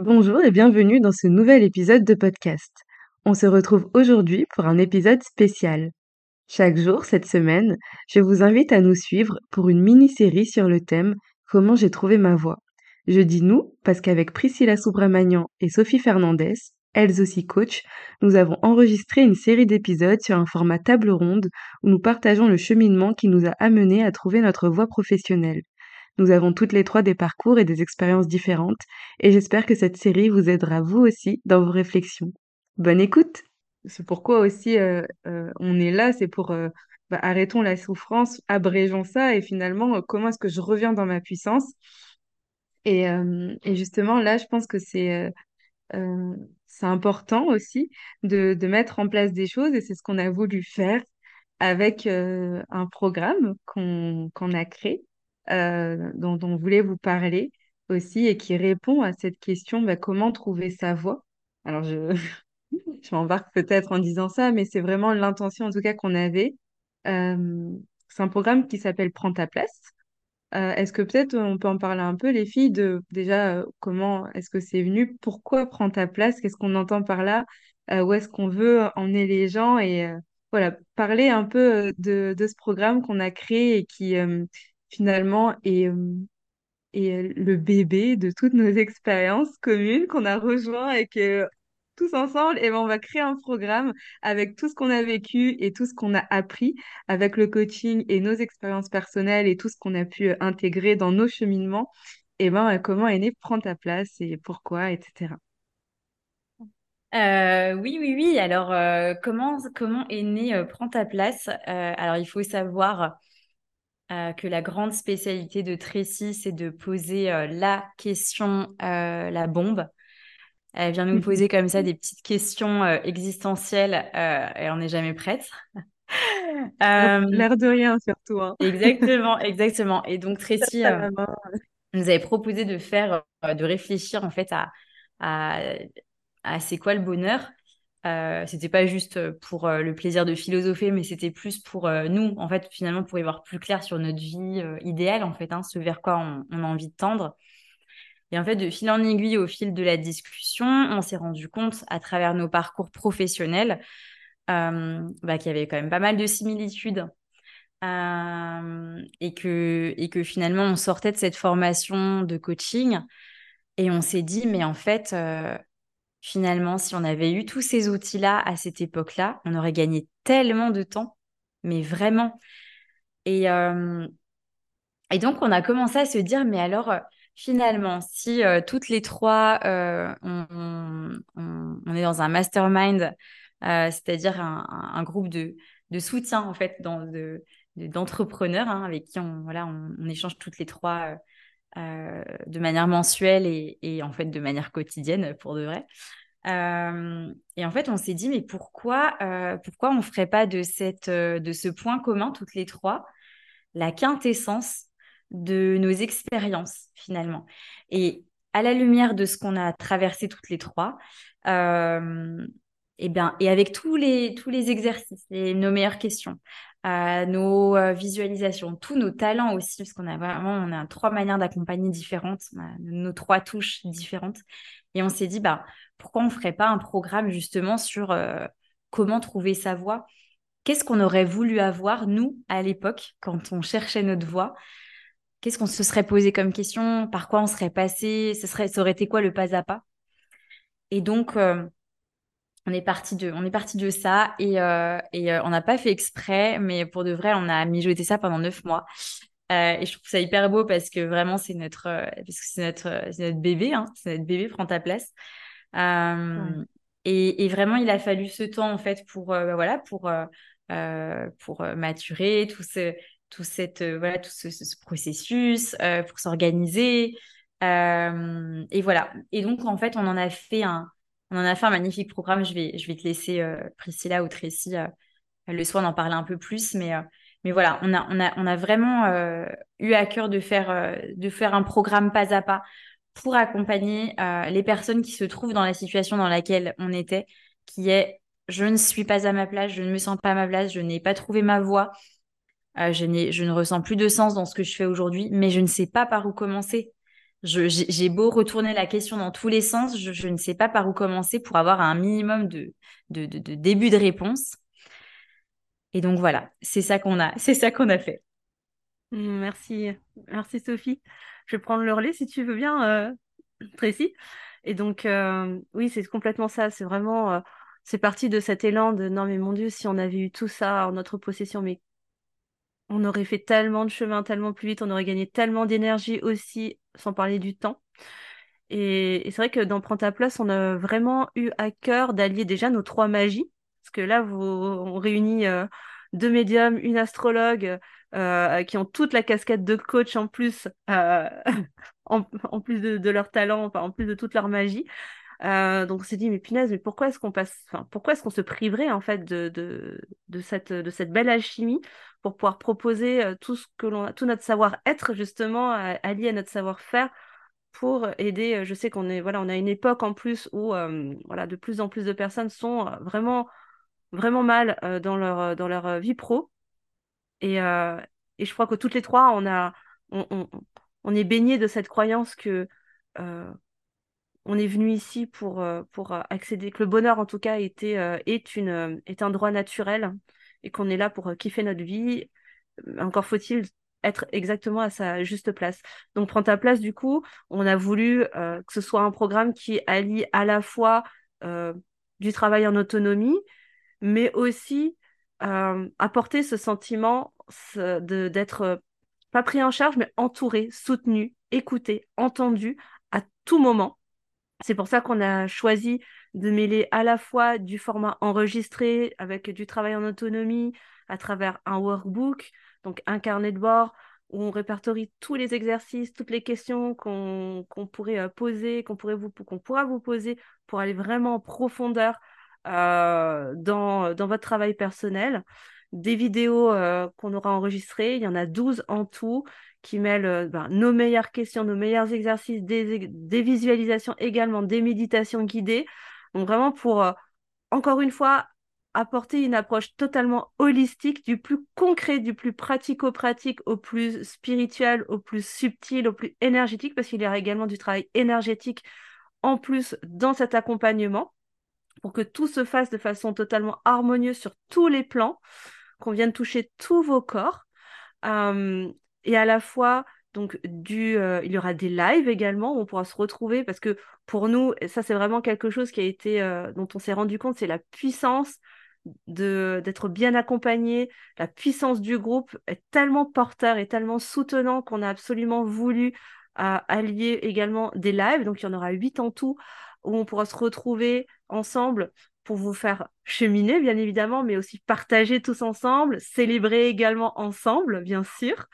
Bonjour et bienvenue dans ce nouvel épisode de podcast. On se retrouve aujourd'hui pour un épisode spécial. Chaque jour cette semaine, je vous invite à nous suivre pour une mini-série sur le thème Comment j'ai trouvé ma voix. Je dis nous parce qu'avec Priscilla Subramanian et Sophie Fernandez, elles aussi coach, nous avons enregistré une série d'épisodes sur un format table ronde où nous partageons le cheminement qui nous a amenés à trouver notre voie professionnelle. Nous avons toutes les trois des parcours et des expériences différentes, et j'espère que cette série vous aidera vous aussi dans vos réflexions. Bonne écoute! C'est pourquoi aussi euh, euh, on est là, c'est pour euh, bah, arrêtons la souffrance, abrégeons ça, et finalement, comment est-ce que je reviens dans ma puissance? Et, justement, là, je pense que c'est important aussi de, mettre en place des choses, et c'est ce qu'on a voulu faire avec un programme qu'on qu'on a créé euh, dont, on voulait vous parler aussi et qui répond à cette question bah, comment trouver sa voix? Alors, je, je m'embarque peut-être en disant ça, mais c'est vraiment l'intention en tout cas qu'on avait. Euh, c'est un programme qui s'appelle Prends ta place. Euh, est-ce que peut-être on peut en parler un peu, les filles, de déjà comment est-ce que c'est venu, pourquoi Prends ta place, qu'est-ce qu'on entend par là, où est-ce qu'on veut emmener les gens? Et voilà, parler un peu de, de ce programme qu'on a créé et qui, finalement est, euh, euh, le bébé de toutes nos expériences communes qu'on a rejoint et que tous ensemble, et eh ben, on va créer un programme avec tout ce qu'on a vécu et tout ce qu'on a appris avec le coaching et nos expériences personnelles et tout ce qu'on a pu euh, intégrer dans nos cheminements. Et eh ben, comment est né Prends ta place et pourquoi, etc. oui, oui, oui. Alors, comment, comment est né Prends ta place? Alors, il faut savoir euh, que la grande spécialité de Tracy, c'est de poser euh, la question, euh, la bombe. Elle vient nous poser comme ça des petites questions existentielles et on n'est jamais prête. L'air de rien surtout. Hein. Exactement, exactement. Et donc Tracy nous avait proposé de faire, de réfléchir en fait à, à, à c'est quoi le bonheur euh, c'était pas juste pour euh, le plaisir de philosopher, mais c'était plus pour euh, nous, en fait, finalement, pour y voir plus clair sur notre vie idéale, en fait, hein, ce vers quoi on, a envie de tendre. Et en fait, de fil en aiguille, au fil de la discussion, on s'est rendu compte, à travers nos parcours professionnels, bah, qu'il y avait quand même pas mal de similitudes. et, que, et que finalement, on sortait de cette formation de coaching et on s'est dit, mais en fait, finalement, si on avait eu tous ces outils-là à cette époque-là, on aurait gagné tellement de temps, mais vraiment. Et, euh, et donc, on a commencé à se dire, mais alors, euh, finalement, si euh, toutes les trois, on, est dans un mastermind, c'est-à-dire un, groupe de, de, soutien, en fait, d'entrepreneurs hein, avec qui on, voilà, on, échange toutes les trois euh, de manière mensuelle et, en fait de manière quotidienne pour de vrai. Euh, et en fait, on s'est dit, mais pourquoi, euh, pourquoi on ne ferait pas de, cette, de ce point commun, toutes les trois, la quintessence de nos expériences finalement? Et à la lumière de ce qu'on a traversé toutes les trois, et, bien, et avec tous les, tous les exercices, et nos meilleures questions, nos euh, visualisations, tous nos talents aussi, parce qu'on a vraiment on a trois manières d'accompagner différentes, nos trois touches différentes. Et on s'est dit, bah, pourquoi on ne ferait pas un programme justement sur euh, comment trouver sa voix Qu'est-ce qu'on aurait voulu avoir, nous, à l'époque, quand on cherchait notre voix Qu'est-ce qu'on se serait posé comme question? Par quoi on serait passé? Ce serait, Ça aurait été quoi le pas à pas? Et donc, euh, on est parti de, on est parti de ça et, euh, et euh, on n'a pas fait exprès, mais pour de vrai, on a mijoté ça pendant neuf mois. Euh, et je trouve ça hyper beau parce que vraiment, c'est notre, parce que c'est notre, notre bébé, hein, c'est notre bébé, prend ta place. Et, et, vraiment, il a fallu ce temps en fait pour, bah, voilà, pour, pour maturer tout ce, tout cette, voilà, tout ce, ce processus, pour s'organiser. et voilà. Et donc, en fait, on en a fait un on en a fait un magnifique programme. Je vais, je vais te laisser, euh, Priscilla ou Tracy, euh, le soin d'en parler un peu plus. Mais, euh, mais voilà, on a, on a, on a vraiment eu à cœur de faire, de faire un programme pas à pas pour accompagner les personnes qui se trouvent dans la situation dans laquelle on était, qui est je ne suis pas à ma place, je ne me sens pas à ma place, je n'ai pas trouvé ma voie, je, je ne ressens plus de sens dans ce que je fais aujourd'hui, mais je ne sais pas par où commencer. J'ai beau retourner la question dans tous les sens, je, ne sais pas par où commencer pour avoir un minimum de, début de réponse. Et donc voilà, c'est ça qu'on a, c'est ça qu'on a fait. Merci, merci Sophie. Je vais prendre le relais si tu veux bien, euh. Et donc, euh, oui, c'est complètement ça. C'est vraiment, euh, c'est parti de cet élan de non, mais mon Dieu, si on avait eu tout ça en notre possession, mais on aurait fait tellement de chemin, tellement plus vite, on aurait gagné tellement d'énergie aussi, sans parler du temps. Et, c'est vrai que dans Prends ta place, on a vraiment eu à cœur d'allier déjà nos trois magies. Parce que là, vous, on réunit deux médiums, une astrologue, euh, qui ont toute la casquette de coach en plus, euh, en, plus de, leur talent, en plus de toute leur magie. Euh, donc on s'est dit mais punaise mais pourquoi est-ce qu'on passe enfin pourquoi est-ce qu'on se priverait en fait de, de, cette de cette belle alchimie pour pouvoir proposer tout ce que l'on tout notre savoir-être justement allié à notre savoir-faire pour aider je sais qu'on est voilà on a une époque en plus où voilà de plus en plus de personnes sont vraiment vraiment mal dans leur dans leur vie pro. Et, euh, et je crois que toutes les trois, on, a, on, on, on est baigné de cette croyance que euh, on est venu ici pour, euh, pour accéder, que le bonheur en tout cas était, est, une, est un droit naturel et qu'on est là pour kiffer notre vie. Encore faut-il être exactement à sa juste place. Donc, prends ta place, du coup, on a voulu que ce soit un programme qui allie à la fois du travail en autonomie, mais aussi euh, apporter ce sentiment d'être euh, pas pris en charge, mais entouré, soutenu, écouté, entendu à tout moment. C'est pour ça qu'on a choisi de mêler à la fois du format enregistré avec du travail en autonomie à travers un workbook, donc un carnet de bord où on répertorie tous les exercices, toutes les questions qu'on pourrait euh, poser, qu'on vous pourra vous poser pour aller vraiment en profondeur euh, dans votre travail personnel. Des vidéos euh, qu'on aura enregistrées, il y en a 12 en tout, qui mêlent euh, ben, nos meilleures questions, nos meilleurs exercices, des, des, visualisations également, des méditations guidées. Donc vraiment pour, encore une fois, apporter une approche totalement holistique, du plus concret, du plus pratico-pratique au plus spirituel, au plus subtil, au plus énergétique, parce qu'il y aura également du travail énergétique en plus dans cet accompagnement pour que tout se fasse de façon totalement harmonieuse sur tous les plans, qu'on vienne toucher tous vos corps. Euh, et à la fois, donc, du, euh, il y aura des lives également où on pourra se retrouver parce que pour nous, ça c'est vraiment quelque chose qui a été, euh, dont on s'est rendu compte, c'est la puissance d'être bien accompagné, la puissance du groupe est tellement porteur et tellement soutenant qu'on a absolument voulu allier également des lives. Donc il y en aura huit en tout où on pourra se retrouver ensemble pour vous faire cheminer, bien évidemment, mais aussi partager tous ensemble, célébrer également ensemble, bien sûr.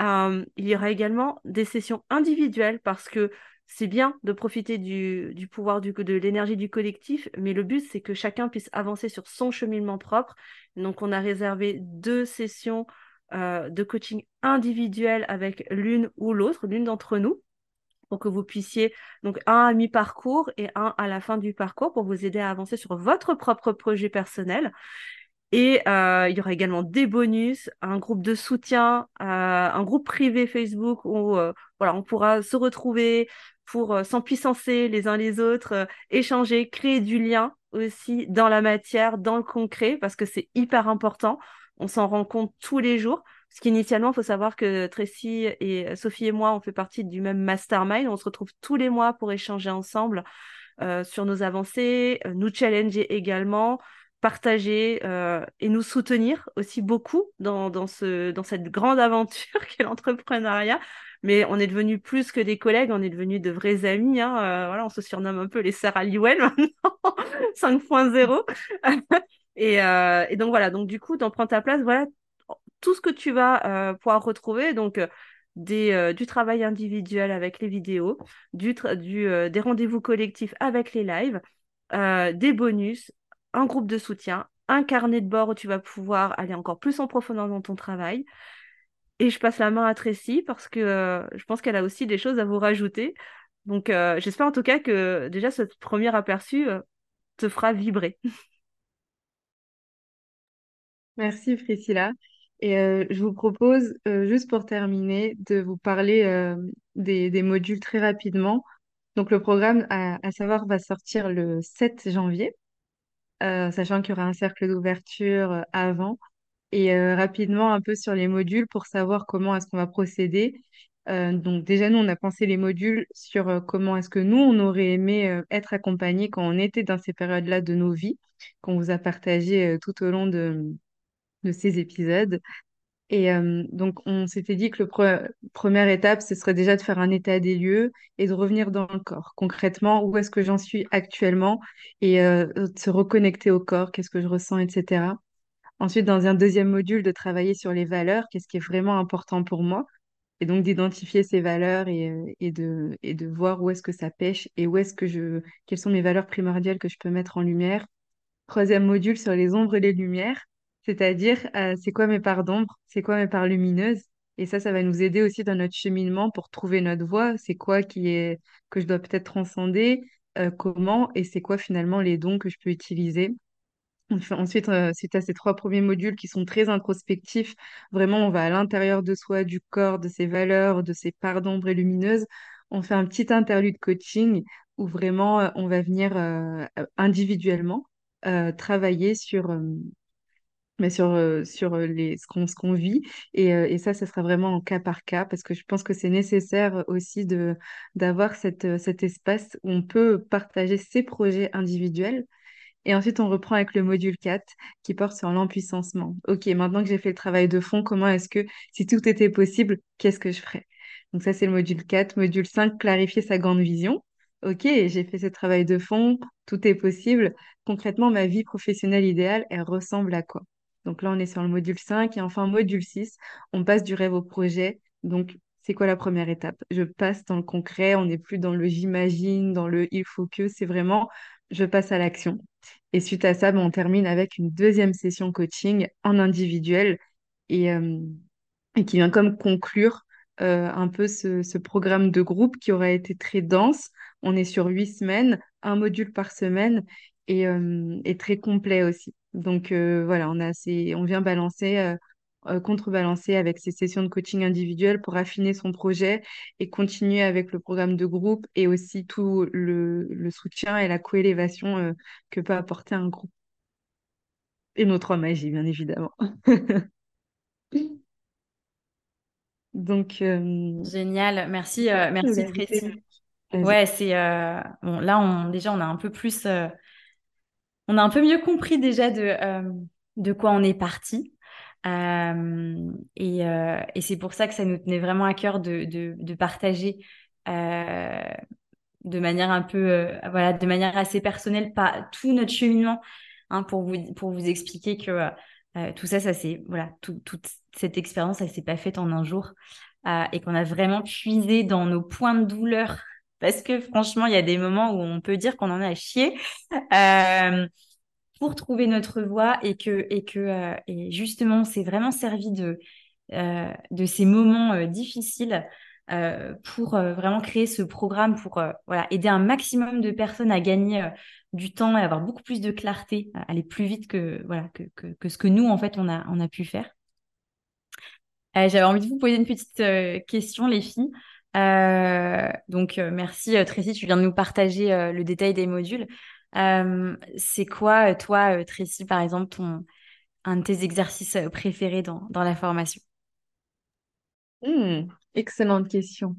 Euh, il y aura également des sessions individuelles parce que c'est bien de profiter du, pouvoir de l'énergie du collectif, mais le but, c'est que chacun puisse avancer sur son cheminement propre. Donc, on a réservé deux sessions euh, de coaching individuel avec l'une ou l'autre, l'une d'entre nous que vous puissiez, donc un à mi-parcours et un à la fin du parcours pour vous aider à avancer sur votre propre projet personnel. Et euh, il y aura également des bonus, un groupe de soutien, euh, un groupe privé Facebook où euh, voilà, on pourra se retrouver pour s'empuissancer les uns les autres, échanger, créer du lien aussi dans la matière, dans le concret, parce que c'est hyper important. On s'en rend compte tous les jours. Parce qu'initialement, il faut savoir que Tracy et Sophie et moi, on fait partie du même mastermind. On se retrouve tous les mois pour échanger ensemble euh, sur nos avancées, euh, nous challenger également, partager euh, et nous soutenir aussi beaucoup dans, dans, ce, dans cette grande aventure qu'est l'entrepreneuriat. Mais on est devenus plus que des collègues, on est devenus de vrais amis. Hein. voilà, on se surnomme un peu les sœurs Aliwell maintenant, 5.0. et, et donc voilà, donc du coup, dans Prends ta place, voilà, tout ce que tu vas euh, pouvoir retrouver. Donc, euh, des, euh, du travail individuel avec les vidéos, du, des rendez-vous collectifs avec les lives, des bonus, un groupe de soutien, un carnet de bord où tu vas pouvoir aller encore plus en profondeur dans ton travail. Et je passe la main à Tracy parce que je pense qu'elle a aussi des choses à vous rajouter. Donc, j'espère en tout cas que déjà ce premier aperçu te fera vibrer. Merci Priscilla. Et euh, je vous propose, euh, juste pour terminer, de vous parler euh, des, modules très rapidement. Donc le programme, à, savoir, va sortir le 7 janvier, sachant qu'il y aura un cercle d'ouverture avant. Et rapidement, un peu sur les modules pour savoir comment est-ce qu'on va procéder. Donc déjà, nous, on a pensé les modules sur comment est-ce que nous, on aurait aimé être accompagnés quand on était dans ces périodes-là de nos vies, qu'on vous a partagé tout au long de, de ces épisodes. Et euh, donc, on s'était dit que la première étape, ce serait déjà de faire un état des lieux et de revenir dans le corps. Concrètement, où est-ce que j'en suis actuellement et euh, de se reconnecter au corps, qu'est-ce que je ressens, etc. Ensuite, dans un deuxième module, de travailler sur les valeurs, qu'est-ce qui est vraiment important pour moi, et donc d'identifier ces valeurs et, euh, et de, et de voir où est-ce que ça pêche et où est-ce que je, quelles sont mes valeurs primordiales que je peux mettre en lumière. Troisième module sur les ombres et les lumières, c'est-à-dire euh, c'est quoi mes parts d'ombre, c'est quoi mes parts lumineuses? Et ça, ça va nous aider aussi dans notre cheminement pour trouver notre voie. C'est quoi qui est que je dois peut-être transcender, euh, comment, et c'est quoi finalement les dons que je peux utiliser? Ensuite, euh, suite à ces trois premiers modules qui sont très introspectifs, vraiment, on va à l'intérieur de soi, du corps, de ses valeurs, de ses parts d'ombre et lumineuses. On fait un petit interlude coaching où vraiment, on va venir individuellement travailler sur, mais sur, euh, sur euh, les, ce qu'on, vit. Et, euh, et ça, ce sera vraiment en cas par cas parce que je pense que c'est nécessaire aussi d'avoir cet espace où on peut partager ses projets individuels et ensuite, on reprend avec le module 4 qui porte sur l'empuissancement. Ok, maintenant que j'ai fait le travail de fond, comment est-ce que, si tout était possible, qu'est-ce que je ferais? Donc ça, c'est le module 4. Module 5, clarifier sa grande vision. Ok, j'ai fait ce travail de fond, tout est possible. Concrètement, ma vie professionnelle idéale, elle ressemble à quoi? Donc là, on est sur le module 5 et enfin, module 6, on passe du rêve au projet. Donc, c'est quoi la première étape? Je passe dans le concret, on n'est plus dans le j'imagine, dans le il faut que, c'est vraiment je passe à l'action. Et suite à ça, ben, on termine avec une deuxième session coaching en individuel et, euh, qui vient comme conclure euh, un peu ce, ce programme de groupe qui aura été très dense. On est sur huit semaines, un module par semaine et, euh, et très complet aussi. Donc euh, voilà, on a on vient balancer, euh, euh, contrebalancer avec ces sessions de coaching individuel pour affiner son projet et continuer avec le programme de groupe et aussi tout le, le soutien et la coélévation euh, que peut apporter un groupe. Et nos trois magies, bien évidemment. Donc, euh, Génial, merci, euh, je merci Tracy. Ouais, c'est bon. Là, on déjà, on a un peu plus, on a un peu mieux compris déjà de euh, quoi on est parti. Euh, et euh, et c'est pour ça que ça nous tenait vraiment à cœur de partager de manière un peu, voilà, de manière assez personnelle, pas tout notre cheminement, hein, pour vous expliquer que tout ça, ça c'est voilà, tout- toute cette expérience, ça s'est pas faite en un jour et qu'on a vraiment puisé dans nos points de douleur. Parce que franchement, il y a des moments où on peut dire qu'on en a chié euh, pour trouver notre voie et que, et que euh, et justement, on s'est vraiment servi de, euh, de ces moments difficiles pour vraiment créer ce programme pour voilà, aider un maximum de personnes à gagner du temps et avoir beaucoup plus de clarté, aller plus vite que, voilà, que, que, ce que nous, en fait, on a, on a pu faire. J'avais envie de vous poser une petite question, les filles. Euh, donc, euh, merci euh, Tracy, tu viens de nous partager le détail des modules. C'est quoi, toi, Tracy, par exemple, un de tes exercices préférés dans, dans la formation? Hmm, excellente question.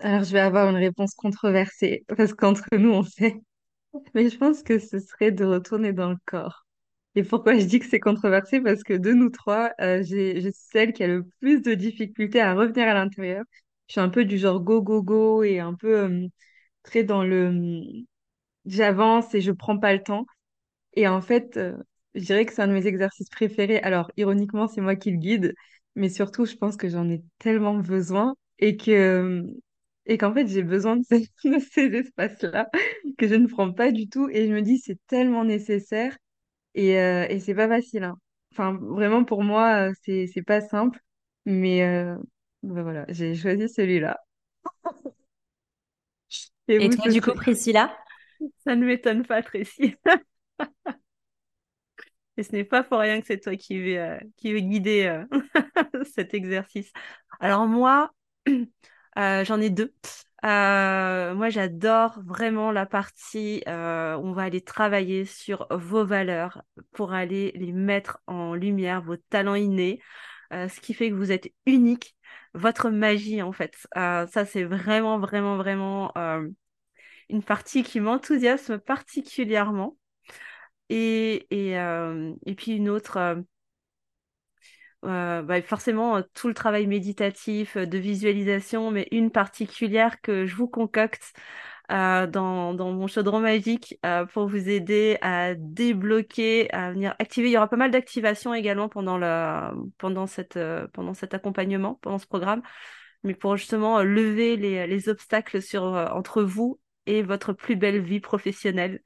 Alors, je vais avoir une réponse controversée parce qu'entre nous, on sait. Mais je pense que ce serait de retourner dans le corps. Et pourquoi je dis que c'est controversé? Parce que de nous trois, euh, j'ai, je suis celle qui a le plus de difficultés à revenir à l'intérieur. Je suis un peu du genre go, go, go et un peu euh, très dans le hum, j'avance et je prends pas le temps. Et en fait, euh, je dirais que c'est un de mes exercices préférés. Alors, ironiquement, c'est moi qui le guide, mais surtout, je pense que j'en ai tellement besoin et que, euh, et qu'en fait, j'ai besoin de ces, de ces espaces-là que je ne prends pas du tout. Et je me dis, c'est tellement nécessaire et, euh, et c'est pas facile, hein. Enfin, vraiment, pour moi, euh, c'est, c'est pas simple, mais euh, ben voilà, j'ai choisi celui-là. Et Et vous, toi, ce du coup, serait... Priscilla? Ça ne m'étonne pas, Tracy. Et ce n'est pas pour rien que c'est toi qui veux, qui veux guider cet exercice. Alors moi, j'en ai deux. Moi, j'adore vraiment la partie où on va aller travailler sur vos valeurs pour aller les mettre en lumière, vos talents innés, ce qui fait que vous êtes unique, votre magie en fait. ça, c'est vraiment, vraiment, vraiment une partie qui m'enthousiasme particulièrement. Et, et, euh, et, puis une autre, euh, euh, bah forcément, tout le travail méditatif, de visualisation, mais une particulière que je vous concocte dans, dans, mon chaudron magique pour vous aider à débloquer, à venir activer. Il y aura pas mal d'activations également pendant, le, pendant, cette, pendant cet accompagnement, pendant ce programme, mais pour justement lever les, les obstacles sur, entre vous et votre plus belle vie professionnelle.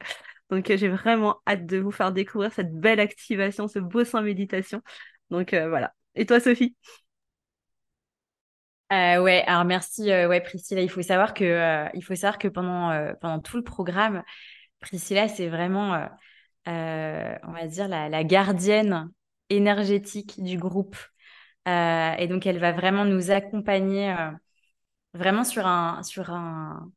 Donc j'ai vraiment hâte de vous faire découvrir cette belle activation, ce beau soin méditation. Donc euh, voilà. Et toi, Sophie? Euh, ouais, alors merci, euh, ouais, Priscilla. Il faut savoir que, il faut savoir que pendant, pendant tout le programme, Priscilla, c'est vraiment, on va dire, la, la, gardienne énergétique du groupe. et donc, elle va vraiment nous accompagner vraiment sur un, sur un,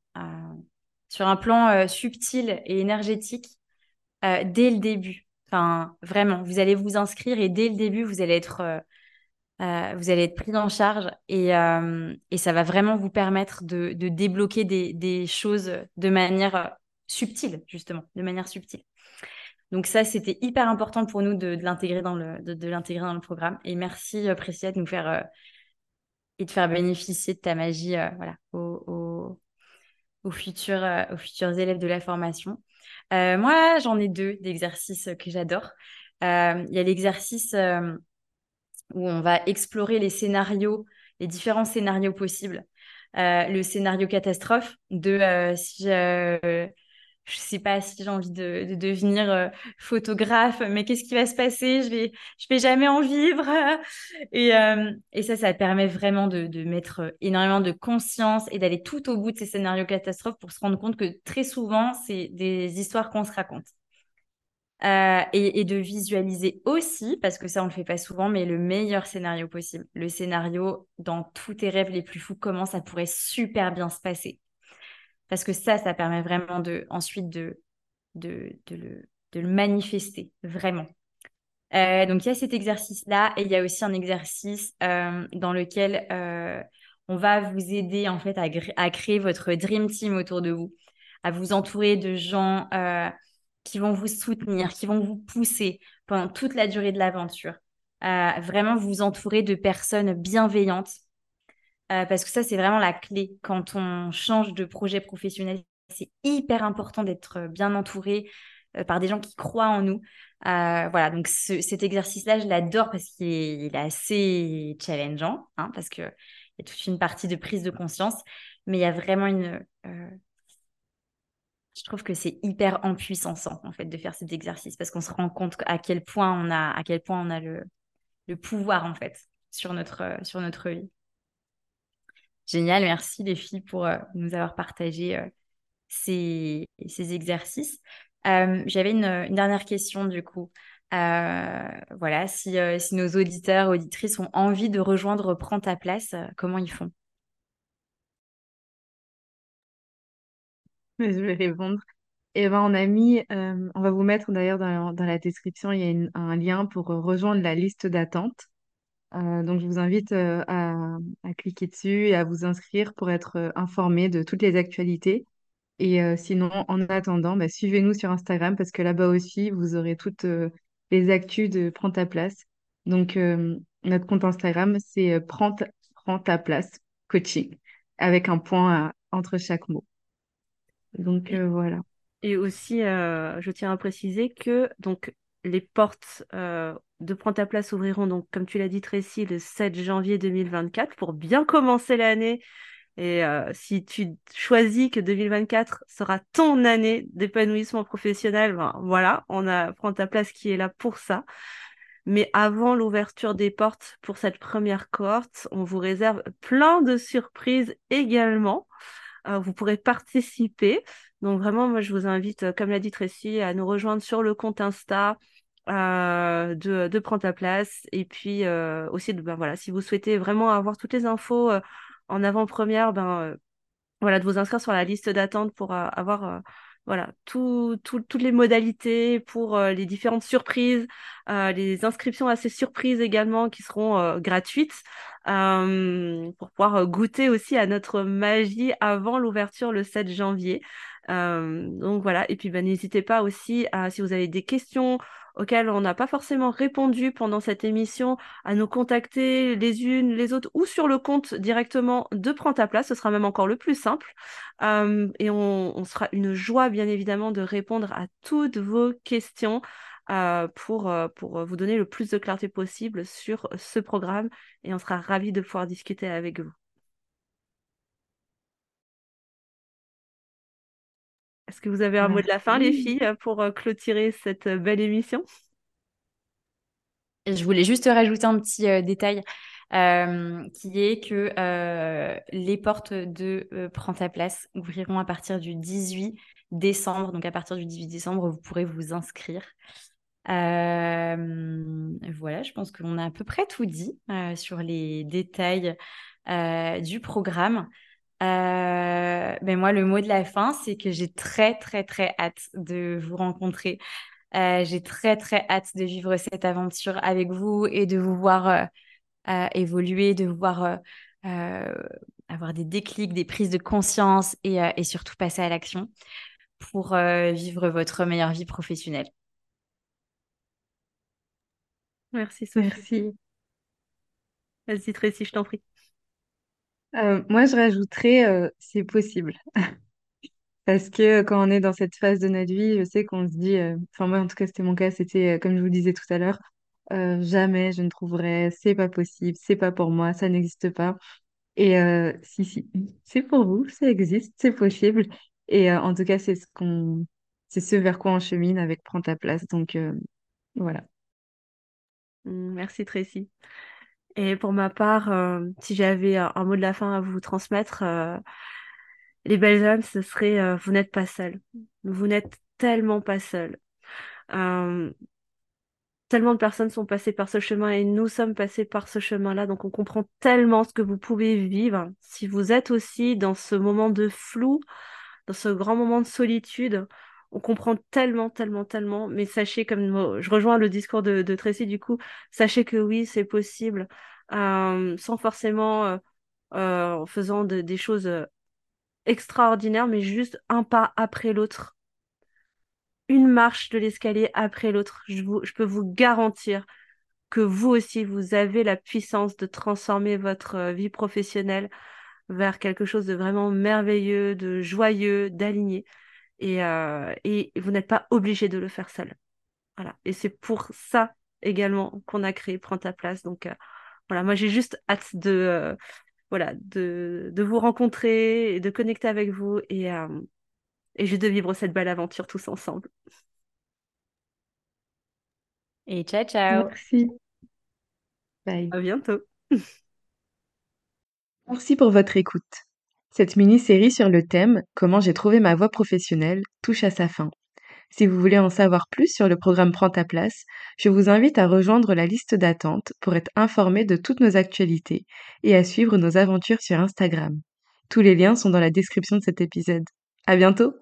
sur un plan euh, subtil et énergétique euh, dès le début. Enfin, vraiment, vous allez vous inscrire et dès le début, vous allez être, euh, vous allez être pris en charge et, et ça va vraiment vous permettre de, débloquer des, choses de manière subtile, justement, de manière subtile. Donc ça, c'était hyper important pour nous de, l'intégrer dans le de, dans le programme. Et merci Priscilla de nous faire et de faire bénéficier de ta magie, voilà, euh, aux futurs élèves de la formation. Euh, moi, j'en ai deux d'exercices que j'adore. Euh, il y a l'exercice où on va explorer les scénarios, les différents scénarios possibles. le scénario catastrophe de je sais pas si j'ai envie de, devenir euh, photographe, mais qu'est-ce qui va se passer? Je vais, je vais jamais en vivre. et, euh, et ça, ça permet vraiment de, de, mettre euh, énormément de conscience et d'aller tout au bout de ces scénarios catastrophes pour se rendre compte que très souvent, c'est des histoires qu'on se raconte. et, et, de visualiser aussi, parce que ça on le fait pas souvent, mais le meilleur scénario possible. Le scénario dans tous tes rêves les plus fous, comment ça pourrait super bien se passer? Parce que ça, ça permet vraiment ensuite de, de, le, de le manifester, vraiment. Euh, donc, il y a cet exercice-là et il y a aussi un exercice euh, dans lequel euh, on va vous aider en fait à, à, créer votre dream team autour de vous, à vous entourer de gens qui vont vous soutenir, qui vont vous pousser pendant toute la durée de l'aventure. vraiment vous entourer de personnes bienveillantes euh, parce que ça, c'est vraiment la clé. Quand on change de projet professionnel, c'est hyper important d'être bien entouré euh, par des gens qui croient en nous. Euh, voilà, donc cet exercice-là, je l'adore parce qu'il est, assez challengeant, hein, parce qu'il y a toute une partie de prise de conscience, mais il y a vraiment une... je trouve que c'est hyper en en fait de faire cet exercice parce qu'on se rend compte à quel point on a à quel point on a le, le pouvoir en fait sur notre sur notre vie. Génial, merci les filles pour euh, nous avoir partagé euh, ces, exercices. Euh, j'avais une, dernière question du coup. voilà, si, nos auditeurs, auditrices ont envie de rejoindre Prends ta place, comment ils font? Je vais répondre. Eh ben, on on va vous mettre d'ailleurs dans, la description, il y a un lien pour rejoindre la liste d'attente. Euh, donc, je vous invite euh, à, cliquer dessus et à vous inscrire pour être euh, informé de toutes les actualités. Et sinon, en attendant, bah, suivez-nous sur Instagram parce que là-bas aussi, vous aurez toutes les actus de Prends ta place. Donc, notre compte Instagram, c'est Prends ta, place coaching avec un point entre chaque mot. Donc, voilà. Et aussi, je tiens à préciser que donc les portes de Prends ta place ouvriront donc, comme tu l'as dit Tracy, le 7 janvier 2024 pour bien commencer l'année. Et euh, si tu choisis que 2024 sera ton année d'épanouissement professionnel, ben, voilà, on a Prends ta place qui est là pour ça. Mais avant l'ouverture des portes pour cette première cohorte, on vous réserve plein de surprises également. Euh, vous pourrez participer. Donc vraiment, moi, je vous invite, comme l'a dit Tracy, à nous rejoindre sur le compte Insta de, de Prends ta place. Et puis aussi, ben, voilà, si vous souhaitez vraiment avoir toutes les infos en avant-première, ben, voilà, de vous inscrire sur la liste d'attente pour avoir voilà, toutes les modalités pour euh, les différentes surprises, euh, les inscriptions à ces surprises également qui seront euh, gratuites pour pouvoir goûter aussi à notre magie avant l'ouverture le 7 janvier. donc voilà, et puis ben, n'hésitez pas aussi si vous avez des questions auxquelles on n'a pas forcément répondu pendant cette émission, à nous contacter les unes, les autres, ou sur le compte directement de Prends ta place. Ce sera même encore le plus simple. Euh, et on, sera une joie, bien évidemment, de répondre à toutes vos questions. Euh, pour, euh, pour vous donner le plus de clarté possible sur ce programme et on sera ravis de pouvoir discuter avec vous. Est-ce que vous avez un mot de la fin, les filles, pour euh, clôturer cette euh, belle émission? Je voulais juste rajouter un petit euh, détail qui est que les portes de Prends ta place ouvriront à partir du 18 décembre. Donc à partir du 18 décembre, vous pourrez vous inscrire. voilà, je pense qu'on a à peu près tout dit sur les détails du programme. Euh, ben moi, le mot de la fin, c'est que j'ai très, très, très hâte de vous rencontrer. Euh, j'ai très, très hâte de vivre cette aventure avec vous et de vous voir euh, euh évoluer, de vous voir euh, avoir des déclics, des prises de conscience et, et surtout passer à l'action pour vivre votre meilleure vie professionnelle. Merci Sophie. Merci. Vas-y Tracy, je t'en prie. Euh, moi, je rajouterais, euh, c'est possible. Parce que quand on est dans cette phase de notre vie, je sais qu'on se dit, euh, enfin moi en tout cas c'était mon cas, c'était comme je vous disais tout à l'heure, jamais je ne trouverai, c'est pas possible, c'est pas pour moi, ça n'existe pas. Et si, si, c'est pour vous, ça existe, c'est possible. Et en tout cas, c'est ce qu'on, c'est ce vers quoi on chemine avec Prends ta place. Donc voilà. Mmh, merci Tracy. Et pour ma part, euh, si j'avais un, mot de la fin à vous transmettre, euh, les belles âmes, ce serait euh, vous n'êtes pas seul. Vous n'êtes tellement pas seul. tellement de personnes sont passées par ce chemin et nous sommes passés par ce chemin-là, donc on comprend tellement ce que vous pouvez vivre. Si vous êtes aussi dans ce moment de flou, dans ce grand moment de solitude, on comprend tellement, tellement, tellement, mais sachez, comme je rejoins le discours de, Tracy, du coup, sachez que oui, c'est possible, euh, sans forcément euh, euh, en faisant des choses extraordinaires, mais juste un pas après l'autre, une marche de l'escalier après l'autre. Je peux vous garantir que vous aussi, vous avez la puissance de transformer votre vie professionnelle vers quelque chose de vraiment merveilleux, de joyeux, d'aligné. Euh, et, vous n'êtes pas obligé de le faire seul. Voilà. Et c'est pour ça également qu'on a créé Prends ta place. Donc euh, voilà, moi j'ai juste hâte de, euh, voilà, de, de, vous rencontrer et de connecter avec vous et, et juste de vivre cette belle aventure tous ensemble. Et ciao, ciao. Merci. Bye. À bientôt. Merci pour votre écoute. Cette mini-série sur le thème Comment j'ai trouvé ma voie professionnelle touche à sa fin. Si vous voulez en savoir plus sur le programme Prends ta place, je vous invite à rejoindre la liste d'attente pour être informé de toutes nos actualités et à suivre nos aventures sur Instagram. Tous les liens sont dans la description de cet épisode. À bientôt!